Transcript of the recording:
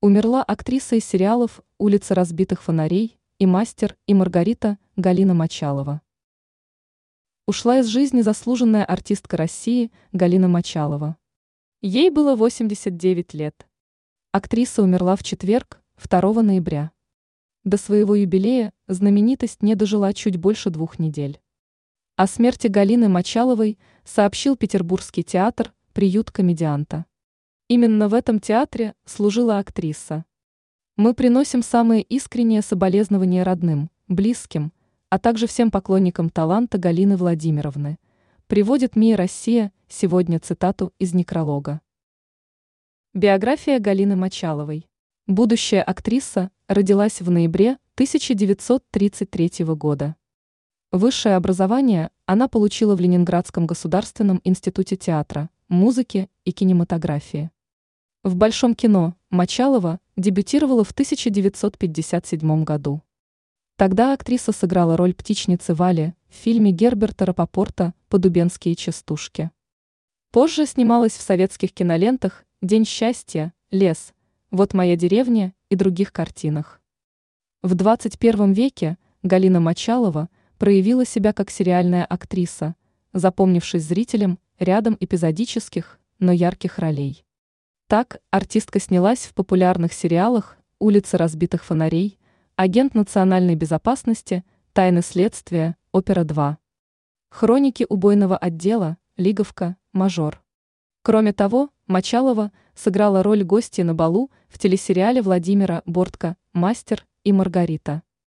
Умерла актриса из сериалов «Улица разбитых фонарей» и «Мастер» и «Маргарита» Галина Мочалова. Ушла из жизни заслуженная артистка России Галина Мочалова. Ей было 89 лет. Актриса умерла в четверг, 2 ноября. До своего юбилея знаменитость не дожила чуть больше двух недель. О смерти Галины Мочаловой сообщил Петербургский театр «Приют комедианта». Именно в этом театре служила актриса. Мы приносим самые искренние соболезнования родным, близким, а также всем поклонникам таланта Галины Владимировны. Приводит МИА «Россия» сегодня цитату из некролога. Биография Галины Мочаловой. Будущая актриса родилась в ноябре 1933 года. Высшее образование она получила в Ленинградском государственном институте театра, музыки и кинематографии. В большом кино Мочалова дебютировала в 1957 году. Тогда актриса сыграла роль птичницы Вали в фильме Герберта Рапопорта «Подубенские частушки». Позже снималась в советских кинолентах «День счастья», «Лес», «Вот моя деревня» и других картинах. В 21 веке Галина Мочалова проявила себя как сериальная актриса, запомнившись зрителям рядом эпизодических, но ярких ролей. Так, артистка снялась в популярных сериалах «Улица разбитых фонарей», «Агент национальной безопасности», «Тайны следствия», «Опера-2», «Хроники убойного отдела», «Лиговка», «Мажор». Кроме того, Мочалова сыграла роль гостя на балу в телесериале Владимира Бортко «Мастер» и «Маргарита».